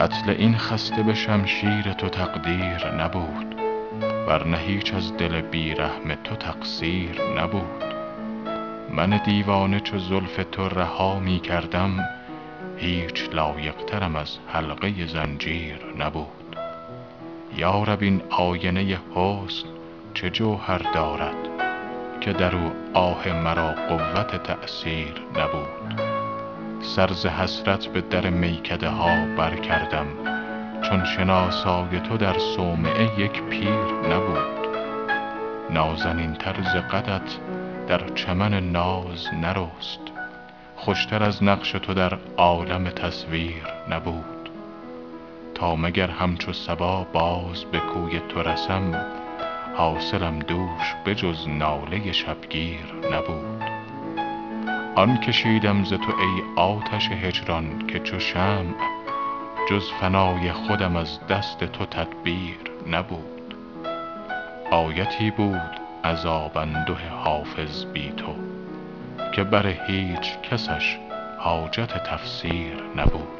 قتل این خسته به شمشیر تو تقدیر نبود ورنه هیچ از دل بی رحم تو تقصیر نبود. من دیوانه چو زلف تو رها می کردم هیچ لایق ترم از حلقه زنجیر نبود. یا رب این آینه حسن چه جوهر دارد که در او آه مرا قوت تأثیر نبود. سر ز حسرت به در میکده ها بر کردم چون شناسای تو در صومعه یک پیر نبود. نازنین تر ز قدت در چمن ناز نرست خوشتر از نقش تو در عالم تصویر نبود. تا مگر همچو صبا باز به کوی تو رسم حاصلم دوش به جز ناله شبگیر نبود. آن کشیدم ز تو ای آتش هجران که چو شمع جز فنای خودم از دست تو تدبیر نبود. آیتی بود عذاب انده حافظ بی تو که بر هیچ کسش حاجت تفسیر نبود.